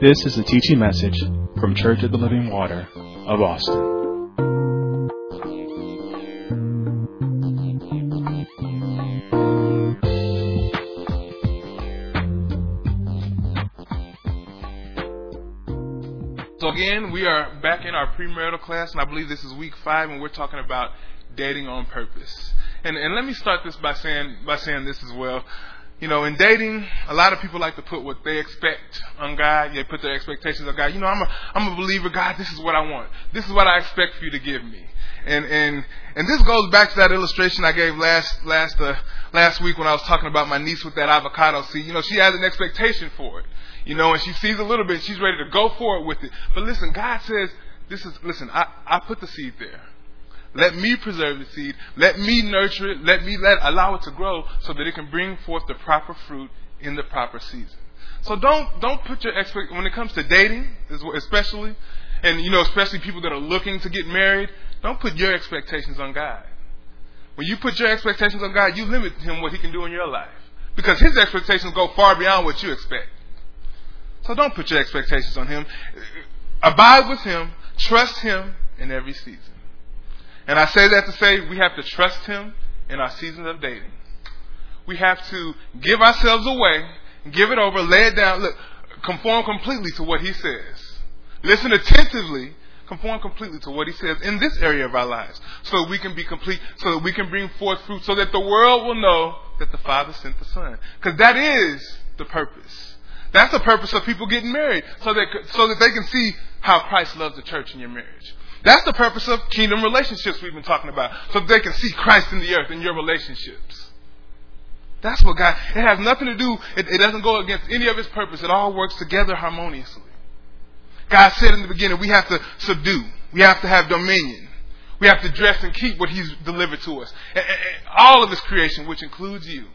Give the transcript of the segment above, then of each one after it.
This is a teaching message from Church of the Living Water of Austin. So again, we are back in our premarital class, and I believe this is week five, and we're talking about dating on purpose. And and let me start this by saying by saying this as well. You know, in dating, a lot of people like to put what they expect on God. They put their expectations on God. You know, I'm a I'm a believer. God, this is what I want. This is what I expect for you to give me. And and and this goes back to that illustration I gave last last uh, last week when I was talking about my niece with that avocado seed. You know, she has an expectation for it. You know, and she sees a little bit, she's ready to go for it with it. But listen, God says, "This is listen. I I put the seed there." Let me preserve the seed. Let me nurture it. Let me let allow it to grow so that it can bring forth the proper fruit in the proper season. So don't don't put your expect when it comes to dating, especially, and you know especially people that are looking to get married. Don't put your expectations on God. When you put your expectations on God, you limit Him what He can do in your life because His expectations go far beyond what you expect. So don't put your expectations on Him. Abide with Him. Trust Him in every season. And I say that to say we have to trust Him in our seasons of dating. We have to give ourselves away, give it over, lay it down, look, conform completely to what He says. Listen attentively, conform completely to what He says in this area of our lives, so that we can be complete, so that we can bring forth fruit, so that the world will know that the Father sent the Son. Because that is the purpose. That's the purpose of people getting married, so that so that they can see how Christ loves the church in your marriage. That's the purpose of kingdom relationships we've been talking about, so they can see Christ in the earth in your relationships. That's what God. It has nothing to do. It, it doesn't go against any of its purpose. It all works together harmoniously. God said in the beginning, we have to subdue. We have to have dominion. We have to dress and keep what He's delivered to us. All of His creation, which includes you.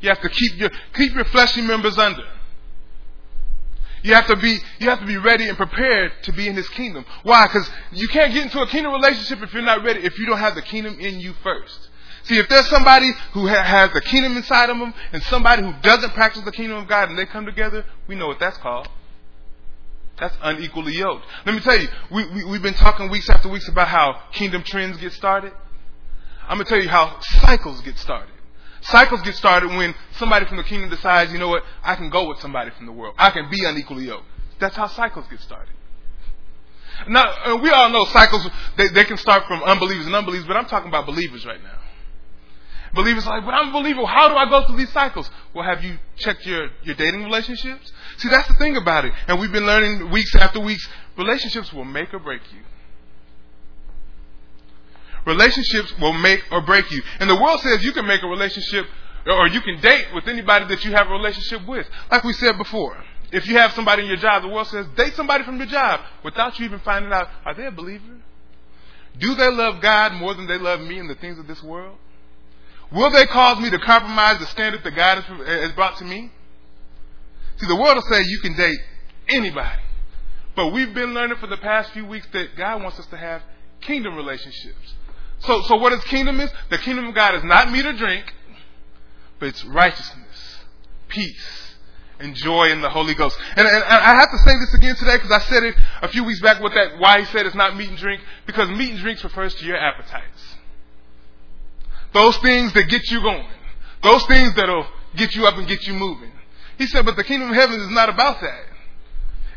You have to keep your keep your fleshly members under. You have to be you have to be ready and prepared to be in His kingdom. Why? Because you can't get into a kingdom relationship if you're not ready. If you don't have the kingdom in you first. See, if there's somebody who ha- has the kingdom inside of them and somebody who doesn't practice the kingdom of God and they come together, we know what that's called. That's unequally yoked. Let me tell you, we, we, we've been talking weeks after weeks about how kingdom trends get started. I'm going to tell you how cycles get started. Cycles get started when somebody from the kingdom decides, you know what, I can go with somebody from the world. I can be unequally yoked. That's how cycles get started. Now, we all know cycles, they, they can start from unbelievers and unbelievers, but I'm talking about believers right now. Believers are like, but I'm a believer. How do I go through these cycles? Well, have you checked your, your dating relationships? See, that's the thing about it. And we've been learning weeks after weeks, relationships will make or break you. Relationships will make or break you. And the world says you can make a relationship or you can date with anybody that you have a relationship with. Like we said before. If you have somebody in your job, the world says date somebody from your job without you even finding out, are they a believer? Do they love God more than they love me and the things of this world? Will they cause me to compromise the standard that God has brought to me? See, the world will say you can date anybody. But we've been learning for the past few weeks that God wants us to have kingdom relationships. So, so what his kingdom is? The kingdom of God is not meat or drink, but it's righteousness, peace, and joy in the Holy Ghost. And, and, and I have to say this again today because I said it a few weeks back with that, why he said it's not meat and drink, because meat and drink refers to your appetites. Those things that get you going. Those things that'll get you up and get you moving. He said, but the kingdom of heaven is not about that.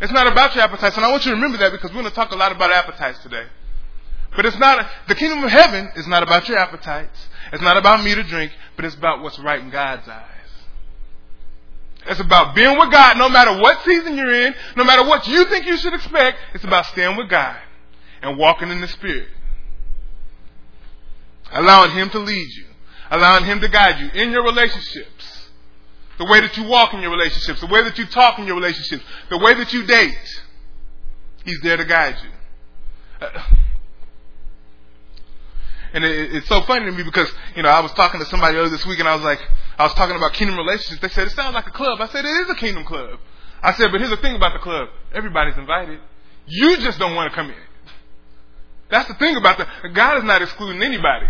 It's not about your appetites. And I want you to remember that because we're going to talk a lot about appetites today. But it's not, the kingdom of heaven is not about your appetites. It's not about me to drink, but it's about what's right in God's eyes. It's about being with God no matter what season you're in, no matter what you think you should expect. It's about staying with God and walking in the Spirit. Allowing Him to lead you, allowing Him to guide you in your relationships, the way that you walk in your relationships, the way that you talk in your relationships, the way that you date. He's there to guide you. Uh, and it, it's so funny to me because, you know, I was talking to somebody earlier this week and I was like, I was talking about kingdom relationships. They said, it sounds like a club. I said, it is a kingdom club. I said, but here's the thing about the club. Everybody's invited. You just don't want to come in. That's the thing about the, God is not excluding anybody.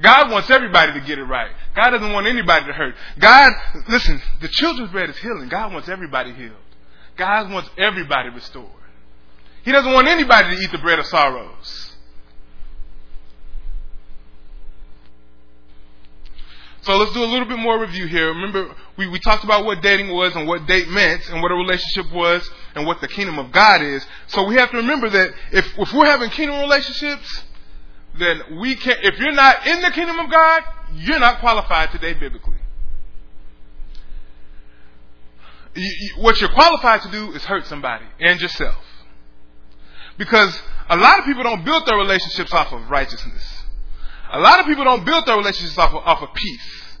God wants everybody to get it right. God doesn't want anybody to hurt. God, listen, the children's bread is healing. God wants everybody healed. God wants everybody restored. He doesn't want anybody to eat the bread of sorrows. So let's do a little bit more review here. Remember, we, we talked about what dating was and what date meant and what a relationship was and what the kingdom of God is. So we have to remember that if, if we're having kingdom relationships, then we can if you're not in the kingdom of God, you're not qualified to date biblically. You, you, what you're qualified to do is hurt somebody and yourself. Because a lot of people don't build their relationships off of righteousness. A lot of people don't build their relationships off of, off of peace.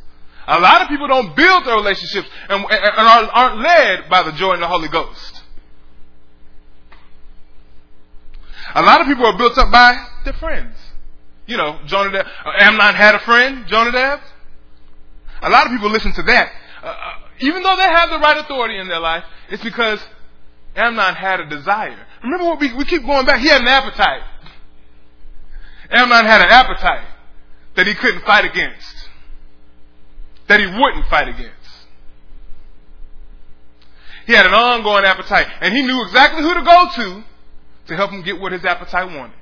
A lot of people don't build their relationships and, and, aren't led by the joy in the Holy Ghost. A lot of people are built up by their friends. You know, Jonadab, uh, Amnon had a friend, Jonadab. A lot of people listen to that. Uh, uh, even though they have the right authority in their life, it's because Amnon had a desire. Remember what we, we keep going back? He had an appetite. Amnon had an appetite that he couldn't fight against, that he wouldn't fight against. He had an ongoing appetite, and he knew exactly who to go to to help him get what his appetite wanted.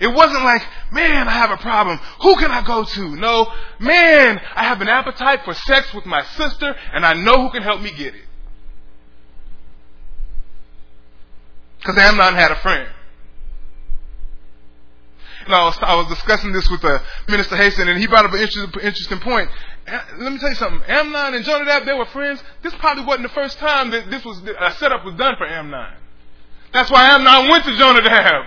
It wasn't like, man, I have a problem. Who can I go to? No, man, I have an appetite for sex with my sister, and I know who can help me get it. Because Amnon had a friend. I was, I was discussing this with uh, Minister Hasten, and he brought up an interesting, interesting point. Let me tell you something. Amnon and Jonadab, they were friends. This probably wasn't the first time that this was a setup was done for Amnon. That's why Amnon went to Jonadab.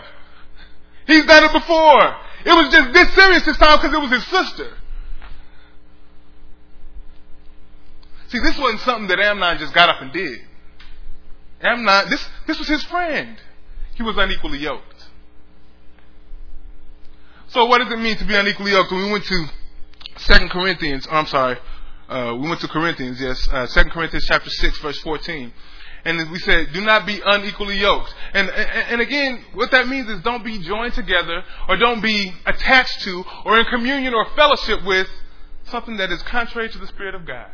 He's done it before. It was just this serious this time because it was his sister. See, this wasn't something that Amnon just got up and did. Amnon, this, this was his friend. He was unequally yoked. So what does it mean to be unequally yoked? When we went to Second Corinthians, I'm sorry, uh, we went to Corinthians, yes, uh, Second Corinthians chapter six, verse fourteen, and we said, "Do not be unequally yoked." And, and and again, what that means is don't be joined together, or don't be attached to, or in communion or fellowship with something that is contrary to the Spirit of God.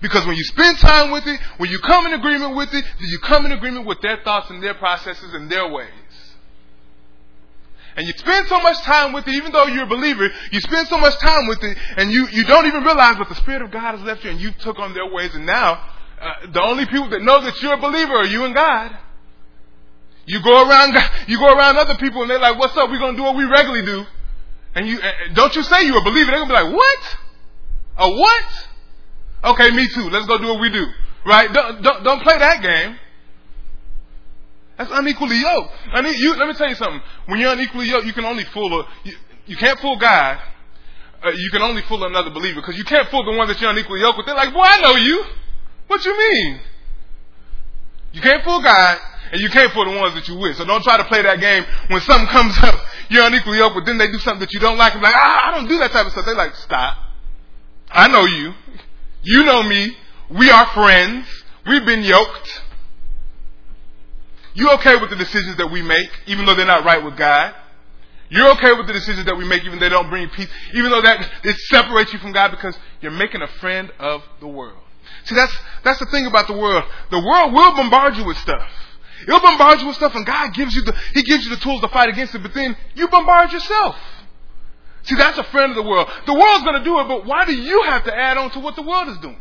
Because when you spend time with it, when you come in agreement with it, do you come in agreement with their thoughts and their processes and their ways? And you spend so much time with it, even though you're a believer, you spend so much time with it, and you, you don't even realize that the Spirit of God has left you and you took on their ways, and now uh, the only people that know that you're a believer are you and God. You go around, you go around other people, and they're like, "What's up? We're gonna do what we regularly do." And you uh, don't you say you're a believer? They're gonna be like, "What? A what?" Okay, me too. Let's go do what we do. Right? Don't, don't, don't play that game. That's unequally yoked. I mean, you, let me tell you something. When you're unequally yoked, you can only fool a, you, you can't fool God. Uh, you can only fool another believer because you can't fool the one that you're unequally yoked with. They're like, boy, I know you. What you mean? You can't fool God and you can't fool the ones that you with. So don't try to play that game when something comes up, you're unequally yoked, but then they do something that you don't like and like, ah, I don't do that type of stuff. They're like, stop. I know you. You know me. We are friends. We've been yoked. You okay with the decisions that we make, even though they're not right with God? You're okay with the decisions that we make, even though they don't bring peace, even though that it separates you from God because you're making a friend of the world. See, that's that's the thing about the world. The world will bombard you with stuff. It'll bombard you with stuff, and God gives you the He gives you the tools to fight against it. But then you bombard yourself. See, that's a friend of the world. The world's going to do it, but why do you have to add on to what the world is doing?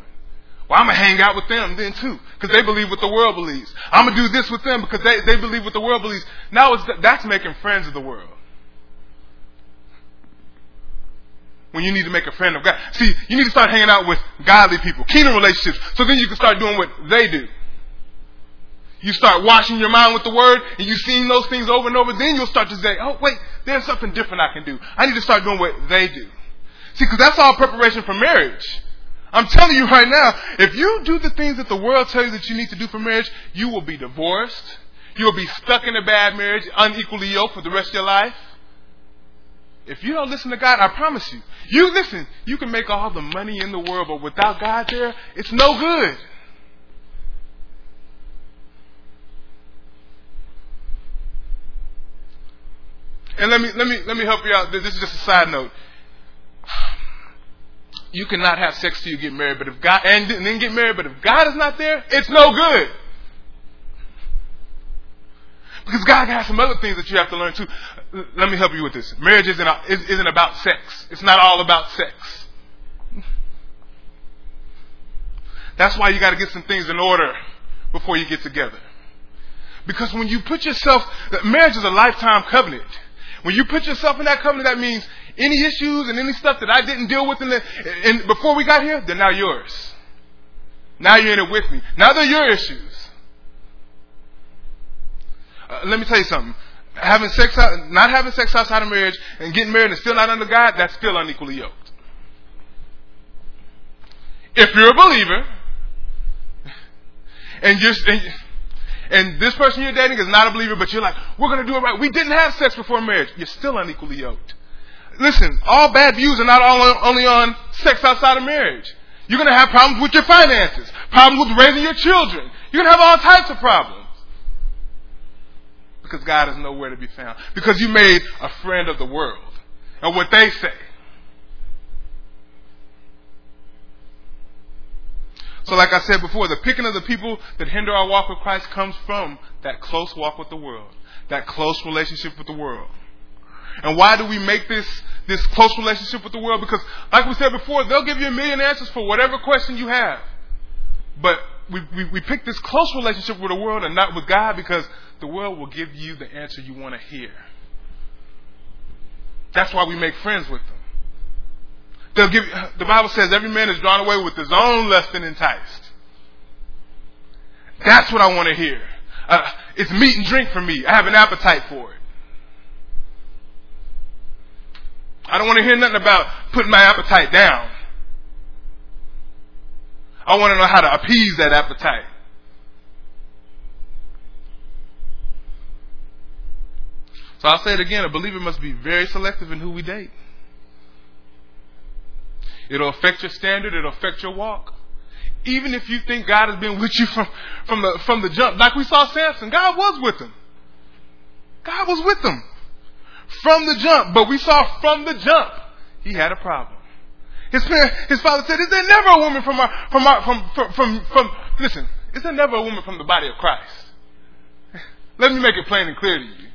Well, I'm going to hang out with them then too, because they believe what the world believes. I'm going to do this with them because they, they believe what the world believes. Now it's, that's making friends of the world. When you need to make a friend of God. See, you need to start hanging out with godly people, kingdom relationships, so then you can start doing what they do. You start washing your mind with the word and you seeing those things over and over, then you'll start to say, oh wait, there's something different I can do. I need to start doing what they do. See, because that's all preparation for marriage. I'm telling you right now, if you do the things that the world tells you that you need to do for marriage, you will be divorced. You'll be stuck in a bad marriage, unequally yoked for the rest of your life. If you don't listen to God, I promise you, you listen, you can make all the money in the world, but without God there, it's no good. And let me let me let me help you out. This is just a side note. You cannot have sex till you get married, but if God and then get married, but if God is not there, it's no good. Because God has some other things that you have to learn too. Let me help you with this. Marriage isn't isn't about sex. It's not all about sex. That's why you got to get some things in order before you get together. Because when you put yourself, marriage is a lifetime covenant. When you put yourself in that covenant, that means any issues and any stuff that I didn't deal with in the, in, before we got here, they're now yours. Now you're in it with me. Now they're your issues. Uh, let me tell you something. Having sex, not having sex outside of marriage and getting married and still not under God, that's still unequally yoked. If you're a believer, and you're, and, and this person you're dating is not a believer, but you're like, we're going to do it right. We didn't have sex before marriage. You're still unequally yoked. Listen, all bad views are not all, only on sex outside of marriage. You're going to have problems with your finances, problems with raising your children. You're going to have all types of problems. Because God is nowhere to be found. Because you made a friend of the world and what they say. So, like I said before, the picking of the people that hinder our walk with Christ comes from that close walk with the world, that close relationship with the world. And why do we make this this close relationship with the world? Because, like we said before, they'll give you a million answers for whatever question you have. But we, we, we pick this close relationship with the world and not with God because the world will give you the answer you want to hear. That's why we make friends with them. They'll give, the Bible says every man is drawn away with his own lust and enticed. That's what I want to hear. Uh, it's meat and drink for me. I have an appetite for it. I don't want to hear nothing about putting my appetite down. I want to know how to appease that appetite. So I'll say it again a believer must be very selective in who we date. It'll affect your standard. It'll affect your walk. Even if you think God has been with you from, from the from the jump, like we saw Samson, God was with him. God was with him from the jump. But we saw from the jump he had a problem. His his father said, "Is there never a woman from our, from our, from, from from from listen? Is there never a woman from the body of Christ? Let me make it plain and clear to you.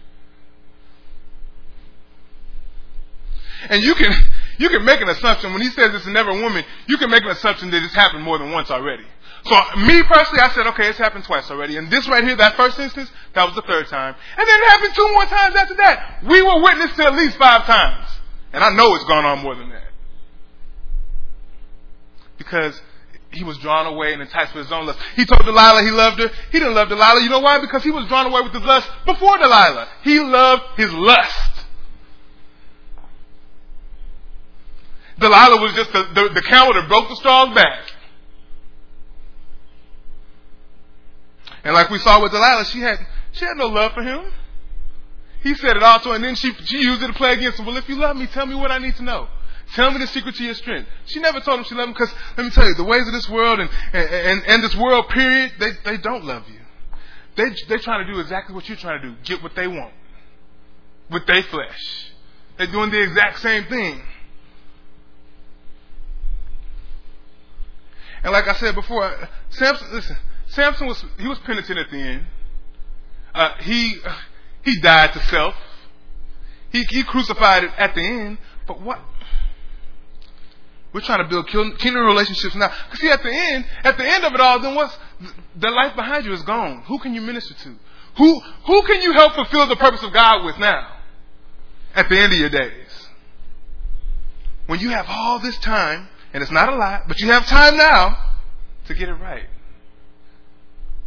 And you can you can make an assumption when he says it's never a woman. You can make an assumption that it's happened more than once already. So me personally, I said, okay, it's happened twice already. And this right here, that first instance, that was the third time. And then it happened two more times after that. We were witness to at least five times. And I know it's gone on more than that. Because he was drawn away and enticed with his own lust. He told Delilah he loved her. He didn't love Delilah. You know why? Because he was drawn away with his lust before Delilah. He loved his lust. Delilah was just the, the, the camel that broke the straw's back. And like we saw with Delilah, she had she had no love for him. He said it also, and then she she used it to play against him. Well, if you love me, tell me what I need to know. Tell me the secret to your strength. She never told him she loved him because let me tell you, the ways of this world and and, and, and this world period, they, they don't love you. They they're trying to do exactly what you're trying to do, get what they want with their flesh. They're doing the exact same thing. And like I said before, Samson, listen, Samson was he was penitent at the end. Uh, he uh, he died to self. He he crucified it at the end. But what? We're trying to build kingdom relationships now. Because see, at the end, at the end of it all, then what's the life behind you is gone. Who can you minister to? Who who can you help fulfill the purpose of God with now? At the end of your days, when you have all this time and it's not a lot, but you have time now to get it right.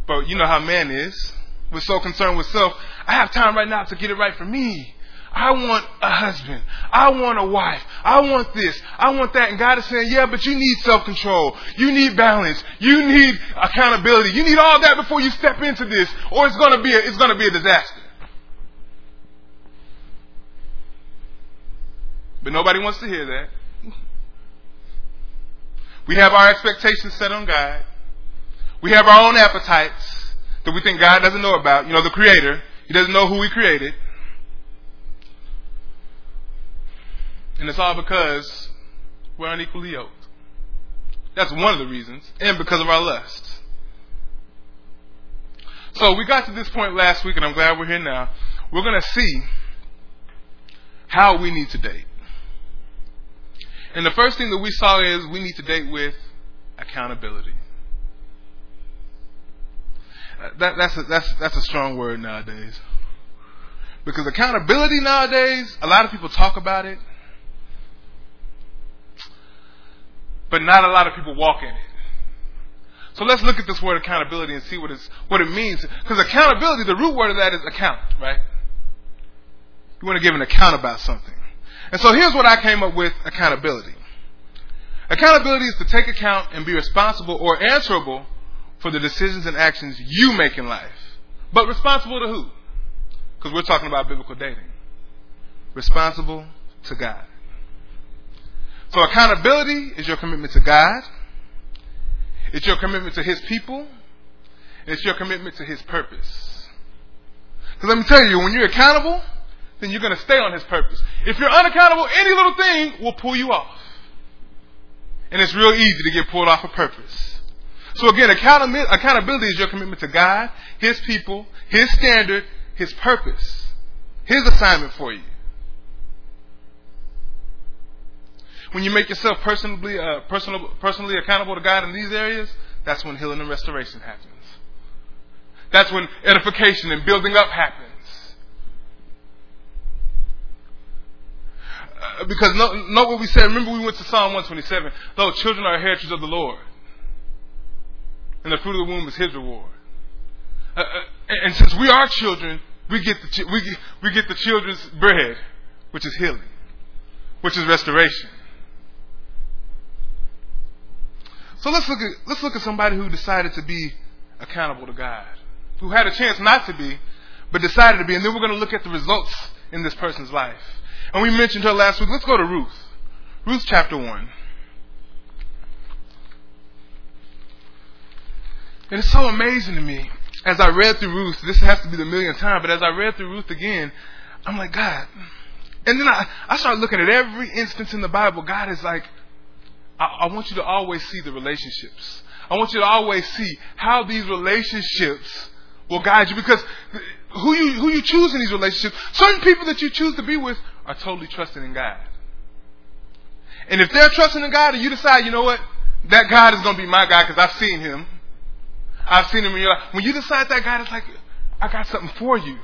But you know how man is. We're so concerned with self. I have time right now to get it right for me. I want a husband. I want a wife. I want this. I want that. And God is saying, yeah, but you need self-control. You need balance. You need accountability. You need all that before you step into this, or it's gonna be a, it's gonna be a disaster. But nobody wants to hear that. We have our expectations set on God. We have our own appetites that we think God doesn't know about. You know, the Creator. He doesn't know who He created. And it's all because we're unequally yoked. That's one of the reasons, and because of our lusts. So we got to this point last week, and I'm glad we're here now. We're going to see how we need to date. And the first thing that we saw is we need to date with accountability. Uh, that, that's, a, that's, that's a strong word nowadays. Because accountability nowadays, a lot of people talk about it, but not a lot of people walk in it. So let's look at this word accountability and see what, it's, what it means. Because accountability, the root word of that is account, right? You want to give an account about something. And so here's what I came up with accountability. Accountability is to take account and be responsible or answerable for the decisions and actions you make in life. But responsible to who? Because we're talking about biblical dating. Responsible to God. So accountability is your commitment to God. It's your commitment to His people. It's your commitment to His purpose. Because let me tell you, when you're accountable, then you're going to stay on His purpose. If you're unaccountable, any little thing will pull you off. And it's real easy to get pulled off of purpose. So again, accountability is your commitment to God, His people, His standard, His purpose, His assignment for you. When you make yourself personally, uh, personal, personally accountable to God in these areas, that's when healing and restoration happens. That's when edification and building up happens. Uh, because note, note what we said. Remember, we went to Psalm 127. Though children are heritage of the Lord, and the fruit of the womb is His reward. Uh, uh, and since we are children, we get the we get, we get the children's bread, which is healing, which is restoration. So let's look at let's look at somebody who decided to be accountable to God, who had a chance not to be, but decided to be, and then we're going to look at the results in this person's life. And we mentioned her last week. Let's go to Ruth. Ruth chapter 1. And it's so amazing to me as I read through Ruth. This has to be the millionth time, but as I read through Ruth again, I'm like, God. And then I, I started looking at every instance in the Bible. God is like, I, I want you to always see the relationships. I want you to always see how these relationships will guide you because who you who you choose in these relationships, certain people that you choose to be with are totally trusting in God. And if they're trusting in God and you decide, you know what, that God is going to be my God because I've seen him. I've seen him in your life. When you decide that God is like, I got something for you.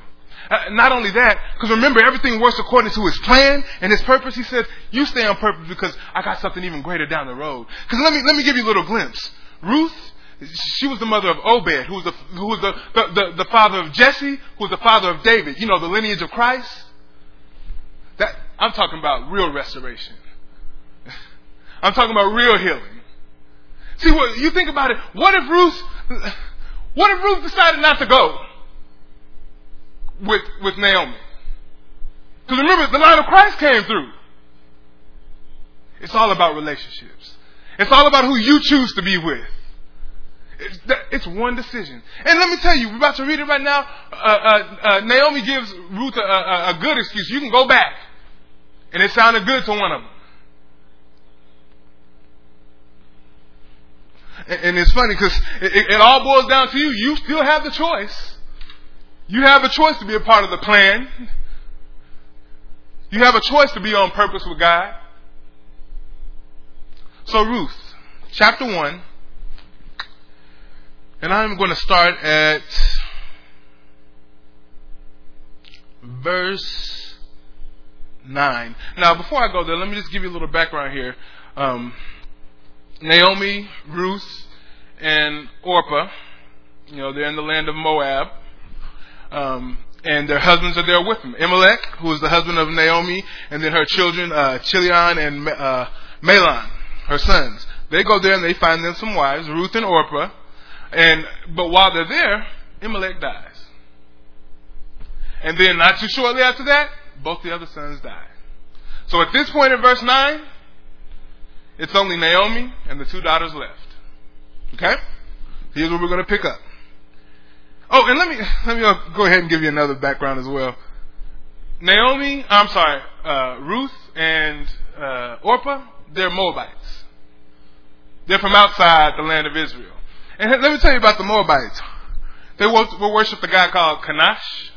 Uh, not only that, because remember, everything works according to his plan and his purpose. He said, you stay on purpose because I got something even greater down the road. Because let me, let me give you a little glimpse. Ruth she was the mother of Obed, who was the, who was the, the, the, the father of Jesse, who was the father of David. You know, the lineage of Christ. That, I'm talking about real restoration. I'm talking about real healing. See, what you think about it. What if Ruth, what if Ruth decided not to go with with Naomi? Because remember, the line of Christ came through. It's all about relationships. It's all about who you choose to be with. It's, one decision. And let me tell you, we're about to read it right now. Uh, uh, uh, Naomi gives Ruth a, a, a, good excuse. You can go back. And it sounded good to one of them. And, it's funny because it, it all boils down to you. You still have the choice. You have a choice to be a part of the plan. You have a choice to be on purpose with God. So, Ruth, chapter 1, and I'm going to start at verse 9. Now, before I go there, let me just give you a little background here. Um, Naomi, Ruth, and Orpah, you know, they're in the land of Moab. Um, and their husbands are there with them. Elimelech, who is the husband of Naomi, and then her children, uh, Chilion and uh, Mahlon, her sons. They go there and they find them some wives, Ruth and Orpah. And but while they're there, Elimelech dies. And then not too shortly after that, both the other sons die. So at this point in verse 9, it's only Naomi and the two daughters left. Okay? Here's what we're going to pick up. Oh, and let me let me go ahead and give you another background as well. Naomi, I'm sorry, uh, Ruth and uh, uh, Orpah, they're Moabites. They're from outside the land of Israel. And let me tell you about the Moabites. They will worship a god called Kanash.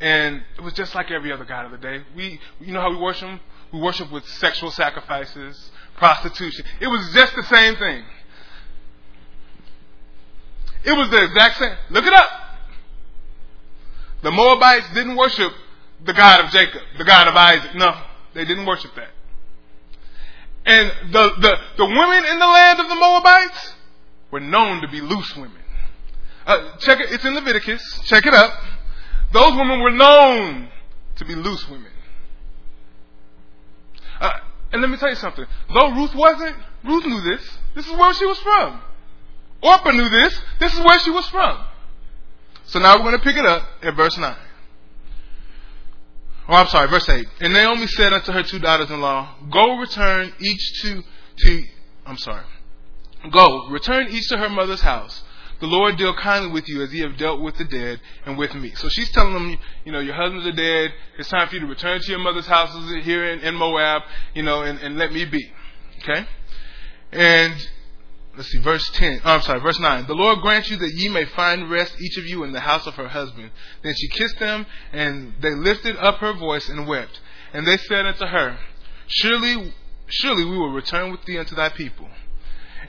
And it was just like every other god of the day. We, you know how we worship? We worship with sexual sacrifices, prostitution. It was just the same thing. It was the exact same. Look it up. The Moabites didn't worship the God of Jacob, the God of Isaac. No, they didn't worship that. And the, the, the women in the land of the Moabites were known to be loose women. Uh, check it, it's in Leviticus. Check it up. Those women were known to be loose women. Uh, and let me tell you something. Though Ruth wasn't, Ruth knew this. This is where she was from. Orpah knew this. This is where she was from. So now we're going to pick it up at verse 9. Oh, I'm sorry, verse 8. And Naomi said unto her two daughters in law, Go return each to, to, I'm sorry. Go, return each to her mother's house. The Lord deal kindly with you as ye have dealt with the dead and with me. So she's telling them, you know, your husbands are dead. It's time for you to return to your mother's houses here in, in Moab, you know, and, and let me be. Okay? And let's see, verse 10. Oh, I'm sorry, verse 9. The Lord grant you that ye may find rest, each of you, in the house of her husband. Then she kissed them, and they lifted up her voice and wept. And they said unto her, Surely, surely we will return with thee unto thy people.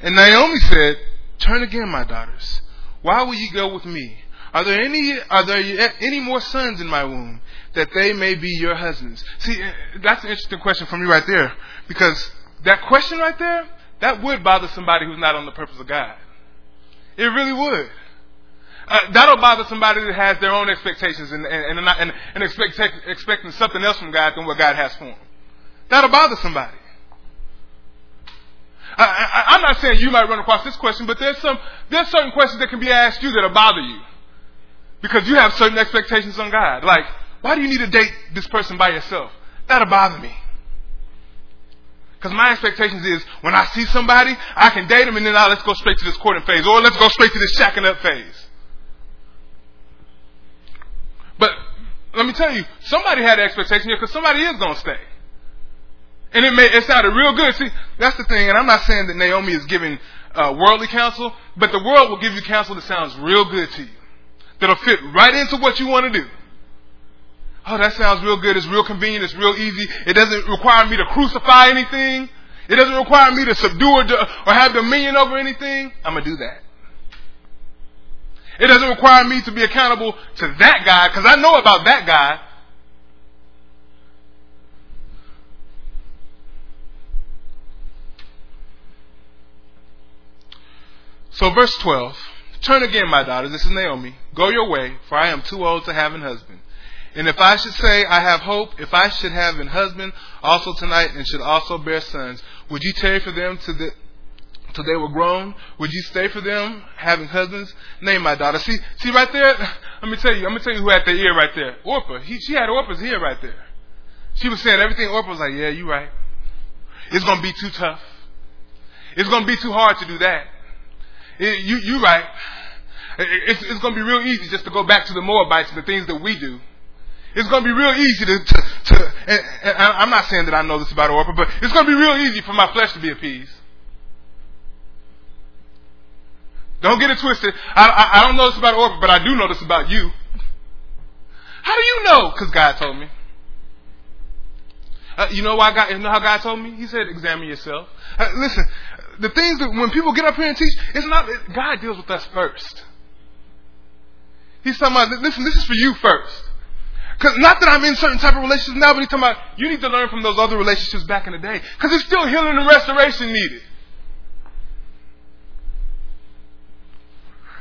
And Naomi said, Turn again, my daughters. Why will ye go with me? Are there any are there any more sons in my womb that they may be your husbands? See, that's an interesting question for me right there because that question right there that would bother somebody who's not on the purpose of God. It really would. Uh, that'll bother somebody that has their own expectations and and, and, and, and expect, expecting something else from God than what God has for them. That'll bother somebody. I, am not saying you might run across this question, but there's some there's certain questions that can be asked you that'll bother you because you have certain expectations on God. Like, why do you need to date this person by yourself? That'll bother me. Because my expectations is when I see somebody, I can date them and then let's go straight to this courting phase or let's go straight to this shacking up phase. But let me tell you, somebody had an expectation here because somebody is going to stay. And it, may, it sounded real good. See, that's the thing. And I'm not saying that Naomi is giving uh, worldly counsel, but the world will give you counsel that sounds real good to you. That'll fit right into what you want to do. Oh, that sounds real good. It's real convenient. It's real easy. It doesn't require me to crucify anything. It doesn't require me to subdue or, or have dominion over anything. I'm going to do that. It doesn't require me to be accountable to that guy because I know about that guy. So, verse 12 Turn again, my daughters. This is Naomi. Go your way, for I am too old to have an husband. And if I should say, I have hope, if I should have an husband also tonight and should also bear sons, would you tarry for them to the, till they were grown? Would you stay for them, having husbands? Name my daughter. See, see right there. Let me tell you. I'm gonna tell you who had their ear right there. Orpah. He, she had Orpah's ear right there. She was saying everything. Orpah was like, "Yeah, you right. It's gonna be too tough. It's gonna be too hard to do that. It, you, you right. It, it's, it's gonna be real easy just to go back to the Moabites and the things that we do." It's going to be real easy to, to, to and, and I'm not saying that I know this about Orpah, but it's going to be real easy for my flesh to be appeased. Don't get it twisted. I, I, I don't know this about Orpah, but I do know this about you. How do you know? Because God told me. Uh, you know why God? You know how God told me? He said, "Examine yourself." Uh, listen, the things that when people get up here and teach, it's not God deals with us first. He's talking about, listen, this is for you first. Cause not that I'm in certain type of relationships now, but he's talking about you need to learn from those other relationships back in the day. Cause there's still healing and restoration needed.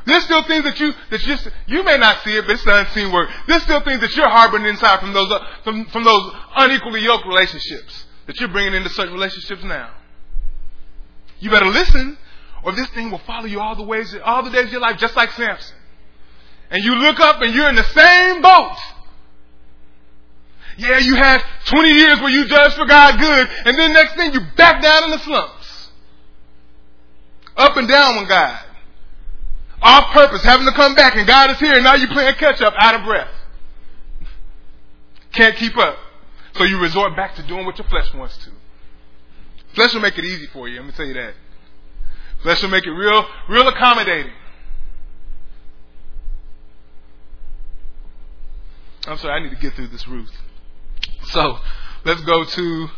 There's still things that you that just you may not see it, but it's the unseen work. There's still things that you're harboring inside from those from from those unequally yoked relationships that you're bringing into certain relationships now. You better listen, or this thing will follow you all the ways all the days of your life, just like Samson. And you look up and you're in the same boat yeah, you had 20 years where you judged for God good, and then next thing you back down in the slumps. Up and down with God. Off purpose, having to come back, and God is here, and now you're playing catch up out of breath. Can't keep up. So you resort back to doing what your flesh wants to. Flesh will make it easy for you. Let me tell you that. Flesh will make it real, real accommodating. I'm sorry, I need to get through this Ruth. So let's go to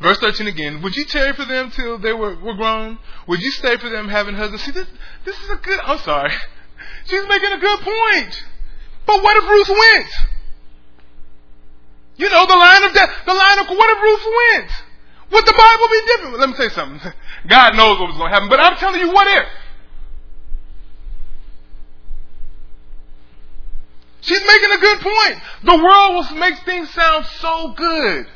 verse 13 again. Would you tarry for them till they were, were grown? Would you stay for them having husbands? See, this, this is a good, I'm sorry. She's making a good point. But what if Ruth went? You know, the line of death, the line of, what if Ruth went? Would the Bible be different? Let me you something. God knows what was going to happen, but I'm telling you, what if? She's making a good point. The world will make things sound so good.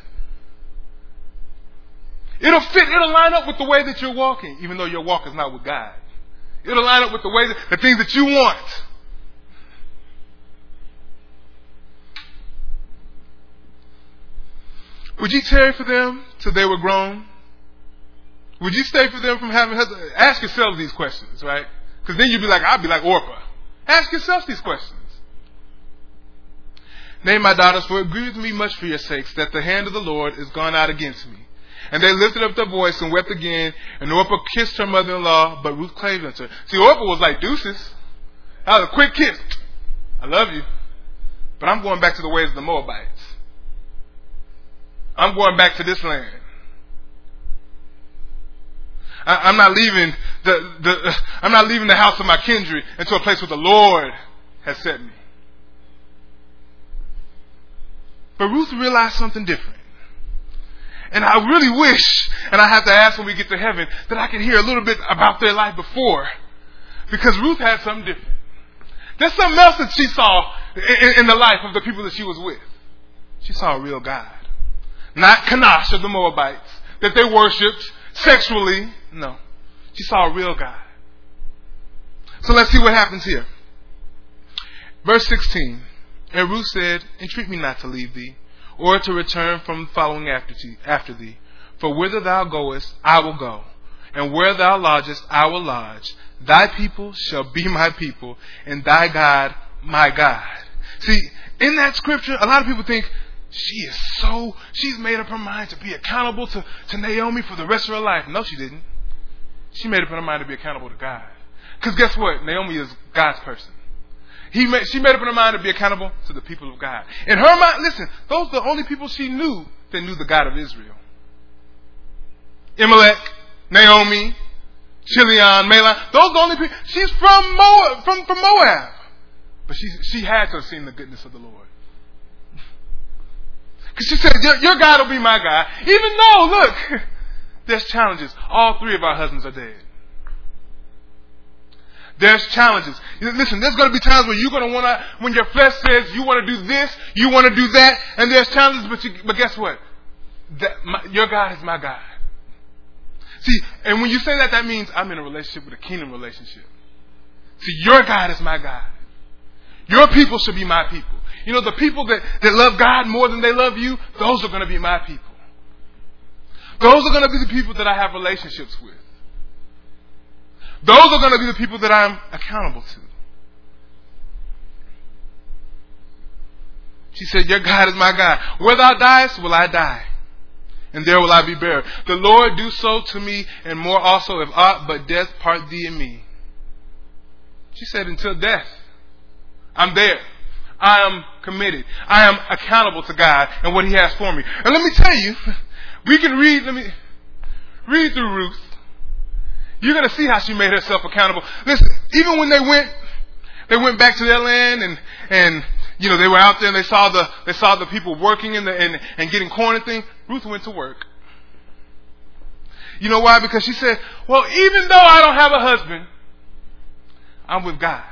It'll fit, it'll line up with the way that you're walking, even though your walk is not with God. It'll line up with the way that, the things that you want. Would you tarry for them till they were grown? Would you stay for them from having husbands? Ask yourselves these questions, right? Because then you'd be like, I'd be like Orpah. Ask yourself these questions. Nay, my daughters, for it grieveth me much for your sakes that the hand of the Lord is gone out against me. And they lifted up their voice and wept again, and Orpah kissed her mother-in-law, but Ruth clave unto her. See, Orpah was like deuces. That was a quick kiss. I love you. But I'm going back to the ways of the Moabites. I'm going back to this land. I, am not leaving the, the I'm not leaving the house of my kindred into a place where the Lord has set me. But Ruth realized something different. And I really wish, and I have to ask when we get to heaven, that I could hear a little bit about their life before. Because Ruth had something different. There's something else that she saw in, in the life of the people that she was with. She saw a real God. Not Kanash of the Moabites that they worshipped sexually. No. She saw a real God. So let's see what happens here. Verse 16. And Ruth said, Entreat me not to leave thee, or to return from following after thee, after thee. For whither thou goest, I will go, and where thou lodgest, I will lodge. Thy people shall be my people, and thy God my God. See, in that scripture, a lot of people think she is so, she's made up her mind to be accountable to, to Naomi for the rest of her life. No, she didn't. She made up her mind to be accountable to God. Because guess what? Naomi is God's person. He made, she made up her mind to be accountable to the people of God. In her mind, listen, those are the only people she knew that knew the God of Israel. Elimelech, Naomi, Chilion, Mahlon, those are the only people. She's from Moab, from, from Moab. But she, she had to have seen the goodness of the Lord. Because she said, your, your God will be my God. Even though, look, there's challenges. All three of our husbands are dead. There's challenges. Listen, there's going to be times where you're going to want to, when your flesh says you want to do this, you want to do that, and there's challenges, but, you, but guess what? That, my, your God is my God. See, and when you say that, that means I'm in a relationship with a kingdom relationship. See, your God is my God. Your people should be my people. You know, the people that, that love God more than they love you, those are going to be my people. Those are going to be the people that I have relationships with. Those are going to be the people that I'm accountable to. She said, Your God is my God. Where thou diest, will I die. And there will I be buried. The Lord do so to me, and more also, if aught but death part thee and me. She said, Until death, I'm there. I am committed. I am accountable to God and what He has for me. And let me tell you, we can read, let me read through Ruth you're going to see how she made herself accountable. Listen, even when they went, they went back to their land and, and, you know, they were out there and they saw the, they saw the people working in the, and, and getting corn and things. Ruth went to work. You know why? Because she said, well, even though I don't have a husband, I'm with God.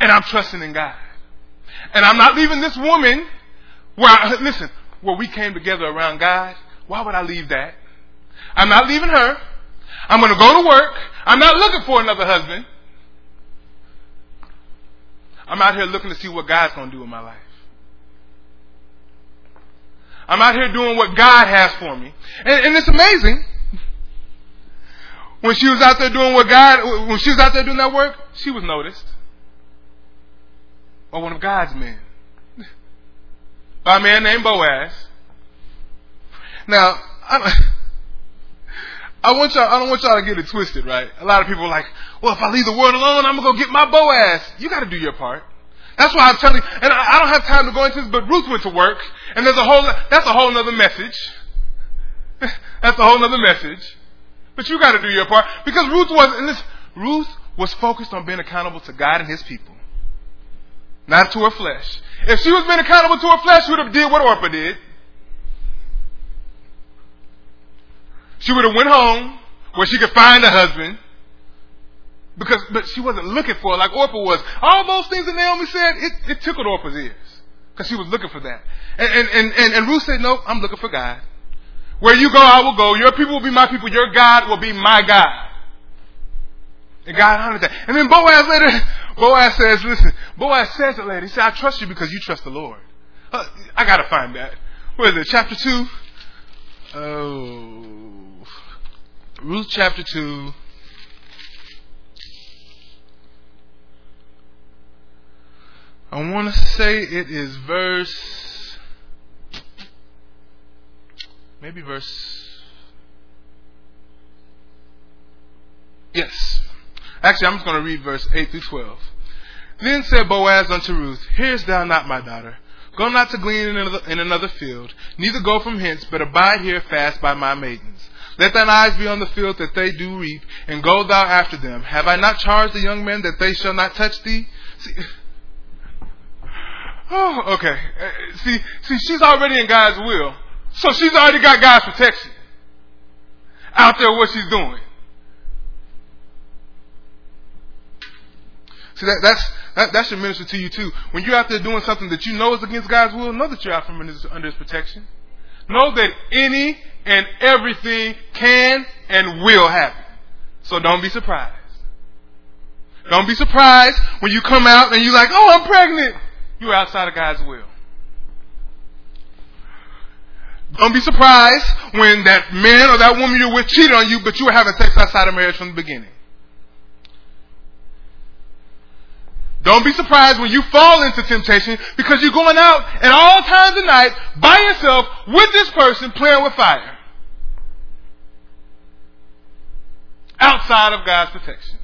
And I'm trusting in God. And I'm not leaving this woman where, I, listen, where we came together around God. Why would I leave that? I'm not leaving her. I'm going to go to work. I'm not looking for another husband. I'm out here looking to see what God's going to do in my life. I'm out here doing what God has for me. And, and, it's amazing. When she was out there doing what God, when she was out there doing that work, she was noticed. By one of God's men. by a man named Boaz. Now, I, I want y'all, I don't want y'all to get it twisted, right? A lot of people are like, well, if I leave the world alone, I'm gonna go get my Boaz. You gotta do your part. That's why I'm telling you, and I, I don't have time to go into this, but Ruth went to work, and there's a whole, that's a whole nother message. that's a whole nother message. But you gotta do your part, because Ruth was, and this, Ruth was focused on being accountable to God and His people. Not to her flesh. If she was being accountable to her flesh, she would have did what Orpah did. She would have went home where she could find a husband. Because, but she wasn't looking for it like Orpah was. All those things that Naomi said, it, it tickled Orpah's ears. Because she was looking for that. And, and, and, and Ruth said, no, I'm looking for God. Where you go, I will go. Your people will be my people. Your God will be my God. And God honored that. And then Boaz later, Boaz says, listen, Boaz says it later. He said, I trust you because you trust the Lord. Uh, I gotta find that. Where is it? Chapter 2? Oh. Ruth chapter 2. I want to say it is verse, maybe verse, yes. Actually, I'm just going to read verse 8 through 12. Then said Boaz unto Ruth, Hearest thou not, my daughter? Go not to glean in another, in another field, neither go from hence, but abide here fast by my maidens. Let thine eyes be on the field that they do reap, and go thou after them. Have I not charged the young men that they shall not touch thee? See, oh, okay. Uh, see, see, she's already in God's will, so she's already got God's protection out there. What she's doing. See, that, that's, that, that should minister to you too. When you're out there doing something that you know is against God's will, know that you're out from under his protection. Know that any and everything can and will happen. So don't be surprised. Don't be surprised when you come out and you're like, oh, I'm pregnant. You're outside of God's will. Don't be surprised when that man or that woman you're with cheated on you, but you were having sex outside of marriage from the beginning. Don't be surprised when you fall into temptation because you're going out at all times of night by yourself with this person playing with fire. Outside of God's protection.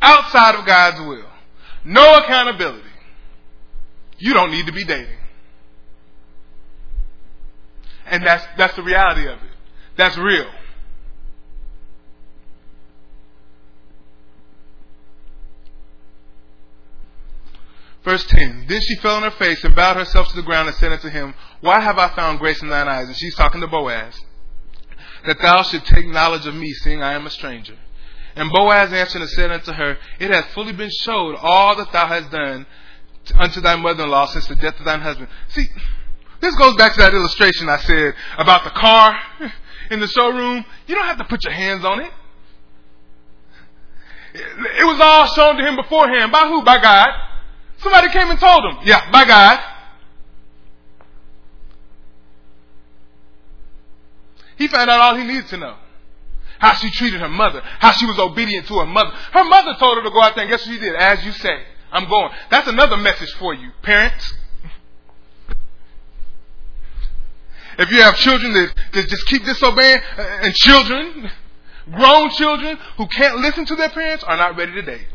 Outside of God's will. No accountability. You don't need to be dating. And that's, that's the reality of it. That's real. Verse 10. Then she fell on her face and bowed herself to the ground and said unto him, Why have I found grace in thine eyes? And she's talking to Boaz. That thou should take knowledge of me, seeing I am a stranger. And Boaz answered and said unto her, It hath fully been showed all that thou hast done unto thy mother-in-law since the death of thine husband. See, this goes back to that illustration I said about the car in the showroom. You don't have to put your hands on it. It was all shown to him beforehand. By who? By God. Somebody came and told him. Yeah, by God. He found out all he needed to know. How she treated her mother. How she was obedient to her mother. Her mother told her to go out there and guess what she did? As you say. I'm going. That's another message for you, parents. If you have children that, that just keep disobeying, uh, and children, grown children who can't listen to their parents are not ready to date.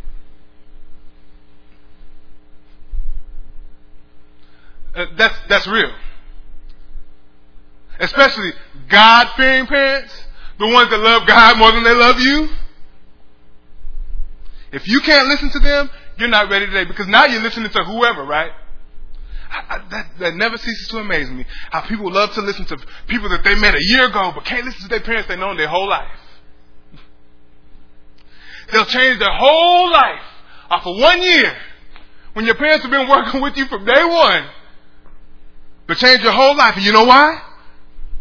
Uh, that's that's real. Especially God fearing parents, the ones that love God more than they love you. If you can't listen to them, you're not ready today because now you're listening to whoever, right? I, I, that, that never ceases to amaze me. How people love to listen to people that they met a year ago, but can't listen to their parents they've known their whole life. They'll change their whole life off of one year when your parents have been working with you from day one but change your whole life. And you know why?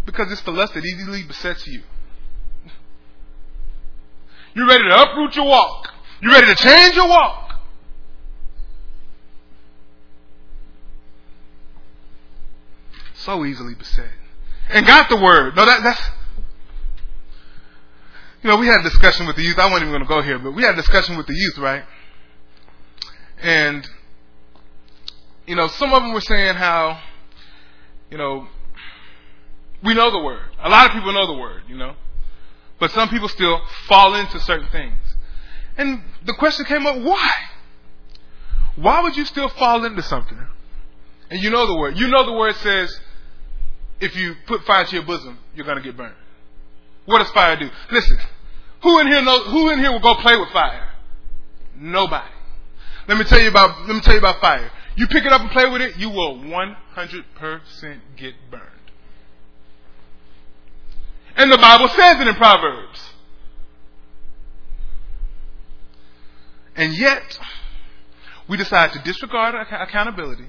Because it's the lust that easily besets you. You're ready to uproot your walk. You're ready to change your walk. So easily beset. And got the word. No, that, that's, you know, we had a discussion with the youth. I wasn't even going to go here, but we had a discussion with the youth, right? And, you know, some of them were saying how you know, we know the word. A lot of people know the word, you know. But some people still fall into certain things. And the question came up, why? Why would you still fall into something? And you know the word. You know the word says, if you put fire to your bosom, you're going to get burned. What does fire do? Listen, who in here know, who in here will go play with fire? Nobody. Let me tell you about, let me tell you about fire. You pick it up and play with it, you will 100% get burned. And the Bible says it in Proverbs. And yet, we decide to disregard accountability.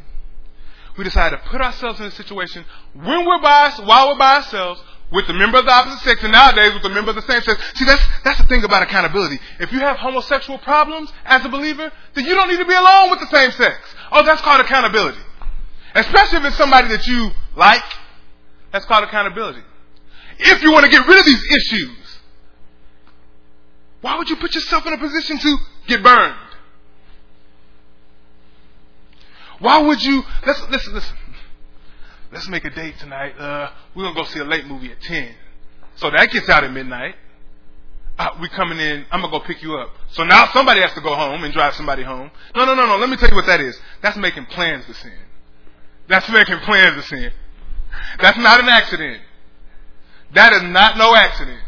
We decide to put ourselves in a situation when we're by, while we're by ourselves with a member of the opposite sex, and nowadays with a member of the same sex. See, that's that's the thing about accountability. If you have homosexual problems as a believer, then you don't need to be alone with the same sex. Oh, that's called accountability. Especially if it's somebody that you like, that's called accountability. If you want to get rid of these issues, why would you put yourself in a position to get burned? Why would you? Let's listen. Listen. Let's make a date tonight. Uh, we're gonna go see a late movie at ten. So that gets out at midnight. Uh, we coming in. I'm gonna go pick you up. So now somebody has to go home and drive somebody home. No, no, no, no. Let me tell you what that is. That's making plans to sin. That's making plans to sin. That's not an accident. That is not no accident.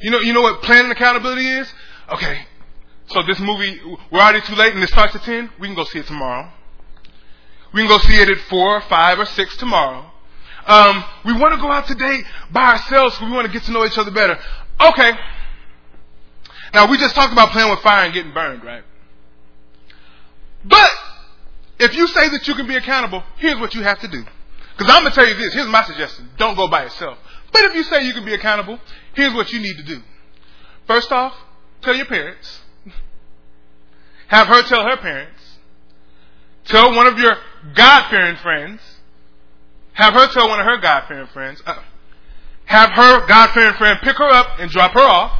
You know, you know what planning accountability is? Okay, so this movie, we're already too late and it starts at 10. We can go see it tomorrow. We can go see it at 4 or 5 or 6 tomorrow. Um, we want to go out today by ourselves because we want to get to know each other better. Okay. Now, we just talked about playing with fire and getting burned, right? But, if you say that you can be accountable, here's what you have to do. Because I'm going to tell you this. Here's my suggestion. Don't go by yourself. But if you say you can be accountable, here's what you need to do. First off, tell your parents. Have her tell her parents. Tell one of your God fearing friends. Have her tell one of her God fearing friends. Uh, have her God fearing friend pick her up and drop her off.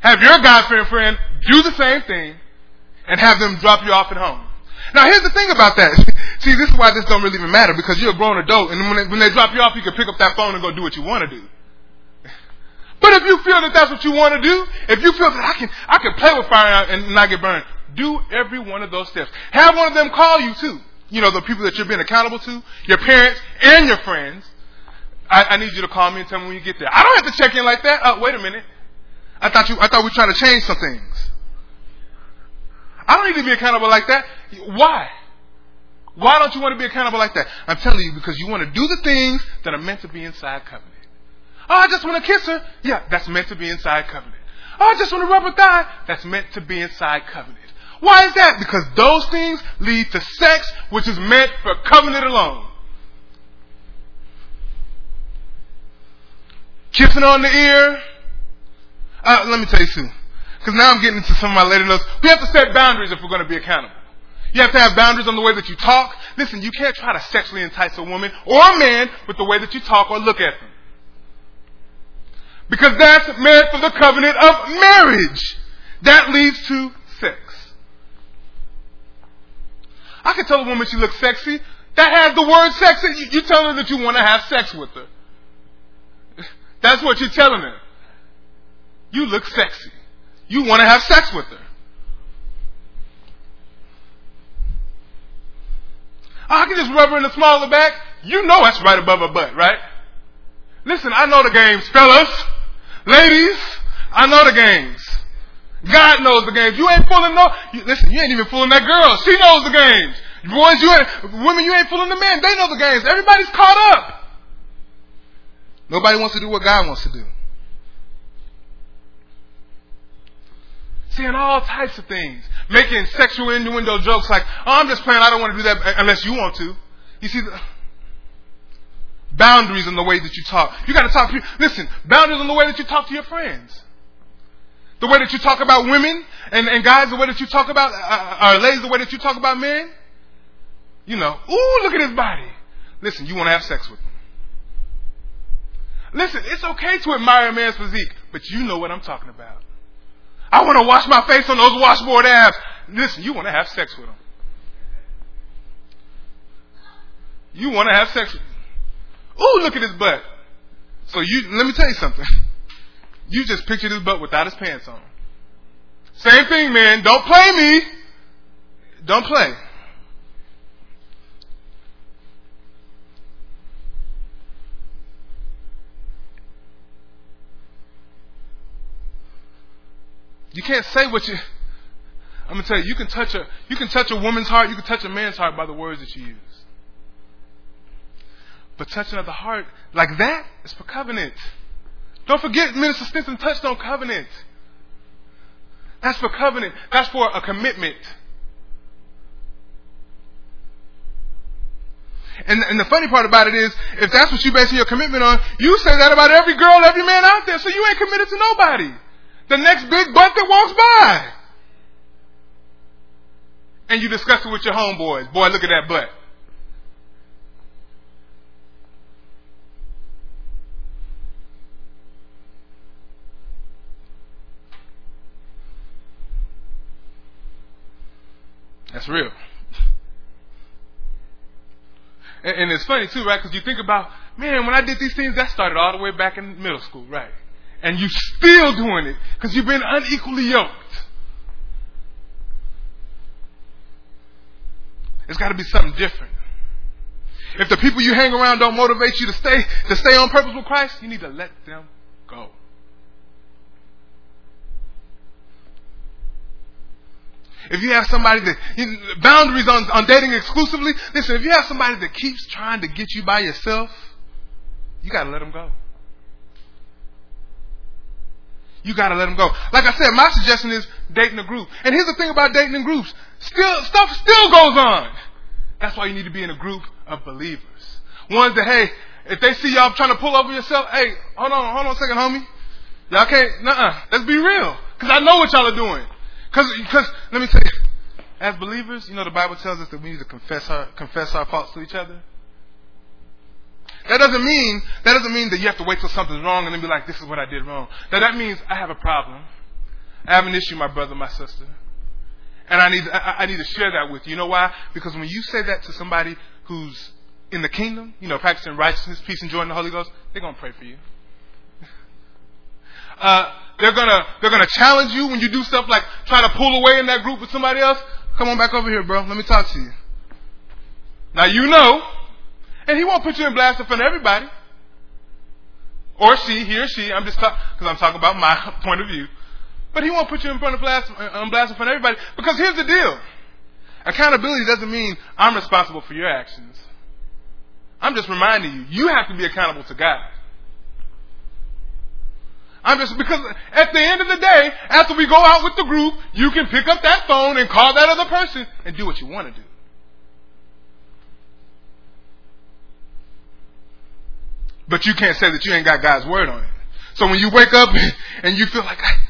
Have your God fearing friend do the same thing and have them drop you off at home. Now here's the thing about that. See, this is why this don't really even matter because you're a grown adult and when they, when they drop you off, you can pick up that phone and go do what you want to do. But if you feel that that's what you want to do, if you feel that I can, I can play with fire and not get burned, do every one of those steps. Have one of them call you too. You know, the people that you're being accountable to, your parents and your friends. I, I need you to call me and tell me when you get there. I don't have to check in like that. Oh, wait a minute. I thought you, I thought we were trying to change some things. I don't need to be accountable like that. Why? Why don't you want to be accountable like that? I'm telling you because you want to do the things that are meant to be inside covenant. Oh, I just want to kiss her. Yeah, that's meant to be inside covenant. Oh, I just want to rub her thigh. That's meant to be inside covenant. Why is that? Because those things lead to sex, which is meant for covenant alone. Kissing on the ear. Uh, let me tell you soon. Because now I'm getting into some of my later notes. We have to set boundaries if we're going to be accountable. You have to have boundaries on the way that you talk. Listen, you can't try to sexually entice a woman or a man with the way that you talk or look at them. Because that's meant for the covenant of marriage. That leads to sex. I can tell a woman she looks sexy. That has the word sex in you. You tell her that you want to have sex with her. That's what you're telling her. You look sexy. You want to have sex with her. I can just rub her in the small of the back. You know that's right above her butt, right? Listen, I know the games, fellas. Ladies, I know the games. God knows the games. You ain't fooling no. You, listen, you ain't even fooling that girl. She knows the games. Boys, you ain't. Women, you ain't fooling the men. They know the games. Everybody's caught up. Nobody wants to do what God wants to do. Seeing all types of things, making sexual innuendo jokes like, "Oh, I'm just playing. I don't want to do that unless you want to." You see the boundaries in the way that you talk. You got to talk. To, listen, boundaries in the way that you talk to your friends. The way that you talk about women and, and guys, the way that you talk about, uh, uh, ladies, the way that you talk about men. You know, ooh, look at his body. Listen, you want to have sex with him. Listen, it's okay to admire a man's physique, but you know what I'm talking about. I want to wash my face on those washboard abs. Listen, you want to have sex with him. You want to have sex with them. Ooh, look at his butt. So you, let me tell you something. You just pictured his butt without his pants on. Same thing, man. Don't play me. Don't play. You can't say what you. I'm gonna tell you. You can touch a you can touch a woman's heart. You can touch a man's heart by the words that you use. But touching of the heart like that is for covenant. Don't forget, Minister Stinson touched on covenant. That's for covenant. That's for a commitment. And, and the funny part about it is, if that's what you base your commitment on, you say that about every girl, every man out there, so you ain't committed to nobody. The next big butt that walks by. And you discuss it with your homeboys. Boy, look at that butt. That's real. And, and it's funny too, right? Because you think about, man, when I did these things, that started all the way back in middle school, right? And you're still doing it because you've been unequally yoked. It's got to be something different. If the people you hang around don't motivate you to stay to stay on purpose with Christ, you need to let them go. If you have somebody that boundaries on, on dating exclusively, listen, if you have somebody that keeps trying to get you by yourself, you gotta let them go. You gotta let them go. Like I said, my suggestion is dating a group. And here's the thing about dating in groups. Still, stuff still goes on. That's why you need to be in a group of believers. Ones that, hey, if they see y'all trying to pull over yourself, hey, hold on, hold on a second, homie. Y'all can't, nuh-uh. Let's be real. Cause I know what y'all are doing. Because, because let me tell you, as believers, you know the Bible tells us that we need to confess our confess our faults to each other. That doesn't mean that doesn't mean that you have to wait till something's wrong and then be like, "This is what I did wrong." Now that means I have a problem. I have an issue, my brother, my sister, and I need I, I need to share that with you. You know why? Because when you say that to somebody who's in the kingdom, you know, practicing righteousness, peace, and joy in the Holy Ghost, they're gonna pray for you. Uh, they're gonna they're gonna challenge you when you do stuff like try to pull away in that group with somebody else. Come on back over here, bro. Let me talk to you. Now you know, and he won't put you in blast in front of everybody, or she, he or she. I'm just talking because I'm talking about my point of view. But he won't put you in front of blast, uh, on blast in front of everybody because here's the deal: accountability doesn't mean I'm responsible for your actions. I'm just reminding you, you have to be accountable to God. I'm just because at the end of the day, after we go out with the group, you can pick up that phone and call that other person and do what you want to do. But you can't say that you ain't got God's word on it. So when you wake up and you feel like ah,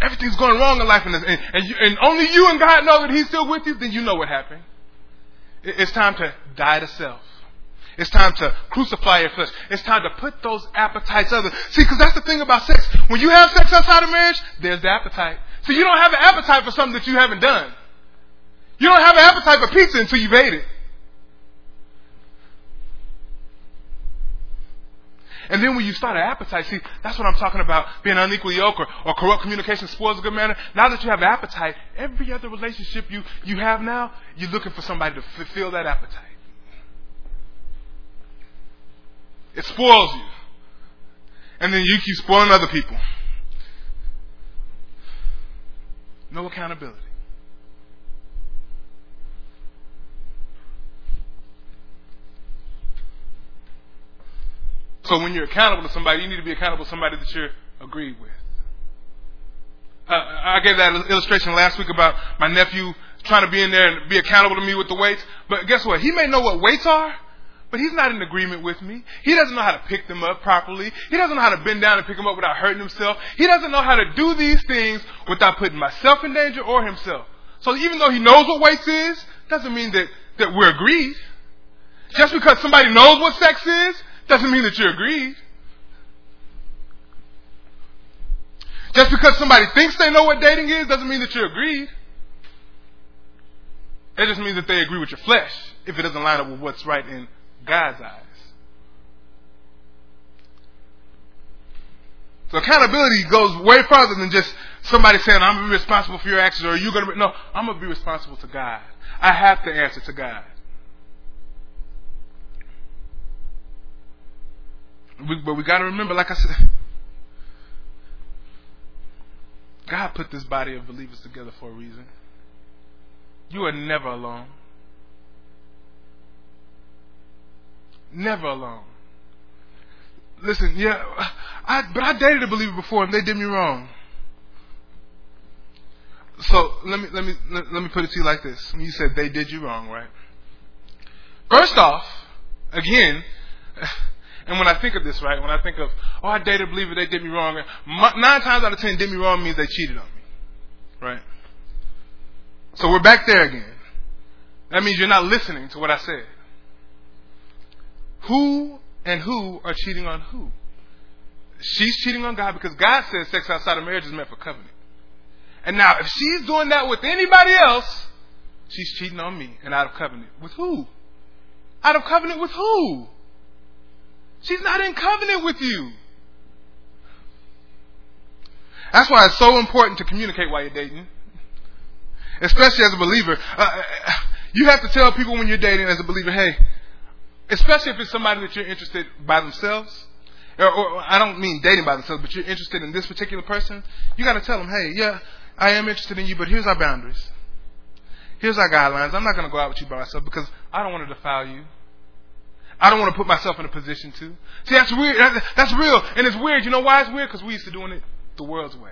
everything's going wrong in life and, and, and, you, and only you and God know that He's still with you, then you know what happened. It's time to die to self. It's time to crucify your flesh. It's time to put those appetites other. See, because that's the thing about sex. When you have sex outside of marriage, there's the appetite. So you don't have an appetite for something that you haven't done. You don't have an appetite for pizza until you've ate it. And then when you start an appetite, see, that's what I'm talking about, being unequally yoked or, or corrupt communication spoils a good manner. Now that you have appetite, every other relationship you, you have now, you're looking for somebody to fulfill that appetite. It spoils you. And then you keep spoiling other people. No accountability. So when you're accountable to somebody, you need to be accountable to somebody that you're agreed with. Uh, I gave that illustration last week about my nephew trying to be in there and be accountable to me with the weights. But guess what? He may know what weights are, but he's not in agreement with me. He doesn't know how to pick them up properly. He doesn't know how to bend down and pick them up without hurting himself. He doesn't know how to do these things without putting myself in danger or himself. So even though he knows what weights is, doesn't mean that, that we're agreed. Just because somebody knows what sex is, doesn't mean that you're agreed. Just because somebody thinks they know what dating is, doesn't mean that you're agreed. It just means that they agree with your flesh if it doesn't line up with what's right in God's eyes. So accountability goes way further than just somebody saying, I'm going to be responsible for your actions or are you're going to be. No, I'm going to be responsible to God. I have to answer to God. We, but we got to remember, like I said, God put this body of believers together for a reason. You are never alone. Never alone. Listen, yeah, I, but I dated a believer before and they did me wrong. So let me let me let, let me put it to you like this: You said they did you wrong, right? First off, again, and when I think of this, right, when I think of oh, I dated a believer, they did me wrong. Nine times out of ten, did me wrong means they cheated on me, right? So we're back there again. That means you're not listening to what I said. Who and who are cheating on who? She's cheating on God because God says sex outside of marriage is meant for covenant. And now, if she's doing that with anybody else, she's cheating on me and out of covenant. With who? Out of covenant with who? She's not in covenant with you. That's why it's so important to communicate while you're dating. Especially as a believer. Uh, you have to tell people when you're dating as a believer, hey, especially if it's somebody that you're interested by themselves, or, or, I don't mean dating by themselves, but you're interested in this particular person, you got to tell them, hey, yeah, I am interested in you, but here's our boundaries. Here's our guidelines. I'm not going to go out with you by myself because I don't want to defile you. I don't want to put myself in a position to. See, that's weird. That's real. And it's weird. You know why it's weird? Because we used to doing it the world's way.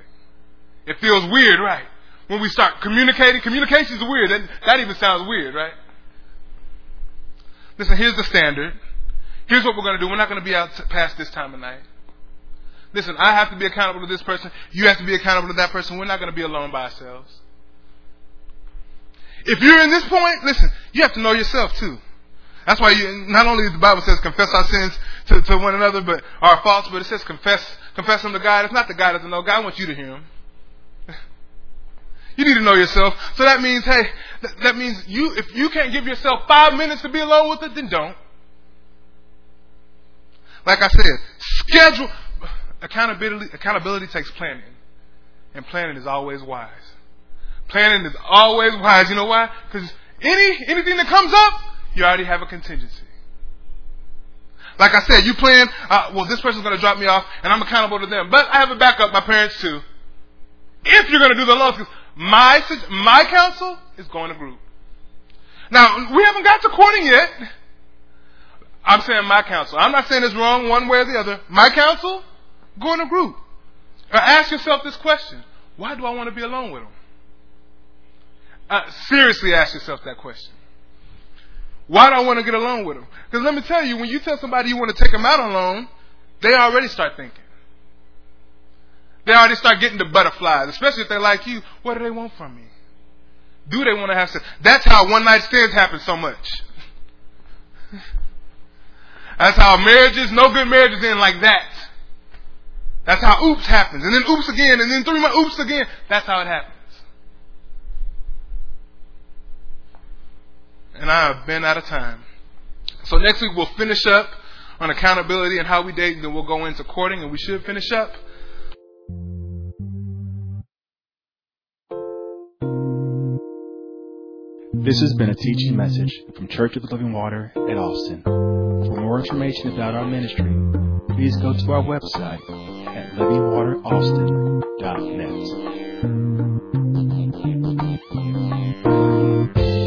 It feels weird, right? When we start communicating, communication is weird. That, that even sounds weird, right? Listen, here's the standard. Here's what we're going to do. We're not going to be out past this time of night. Listen, I have to be accountable to this person. You have to be accountable to that person. We're not going to be alone by ourselves. If you're in this point, listen, you have to know yourself too. That's why you, not only the Bible says confess our sins to, to one another, but our faults, but it says confess, confess them to God. It's not the God doesn't know. God wants you to hear Him. You need to know yourself. So that means, hey, that, that means you, if you can't give yourself five minutes to be alone with it, then don't. Like I said, schedule, accountability, accountability takes planning. And planning is always wise. Planning is always wise. You know why? Because any, anything that comes up, you already have a contingency. Like I said, you plan, uh, well, this person's going to drop me off, and I'm accountable to them. But I have a backup, my parents too. If you're going to do the law, because my, my counsel is going to group. Now, we haven't got to courting yet. I'm saying my counsel. I'm not saying it's wrong one way or the other. My counsel, go in a group. Ask yourself this question. Why do I want to be alone with them? Uh, seriously ask yourself that question. Why do I want to get alone with them? Because let me tell you, when you tell somebody you want to take them out alone, they already start thinking. They already start getting the butterflies, especially if they like you. What do they want from me? Do they want to have sex? That's how one night stands happen so much. That's how marriages, no good marriages end like that. That's how oops happens. And then oops again, and then three more oops again. That's how it happens. and I have been out of time. So next week we'll finish up on accountability and how we date, and then we'll go into courting, and we should finish up. This has been a teaching message from Church of the Living Water at Austin. For more information about our ministry, please go to our website at livingwateraustin.net.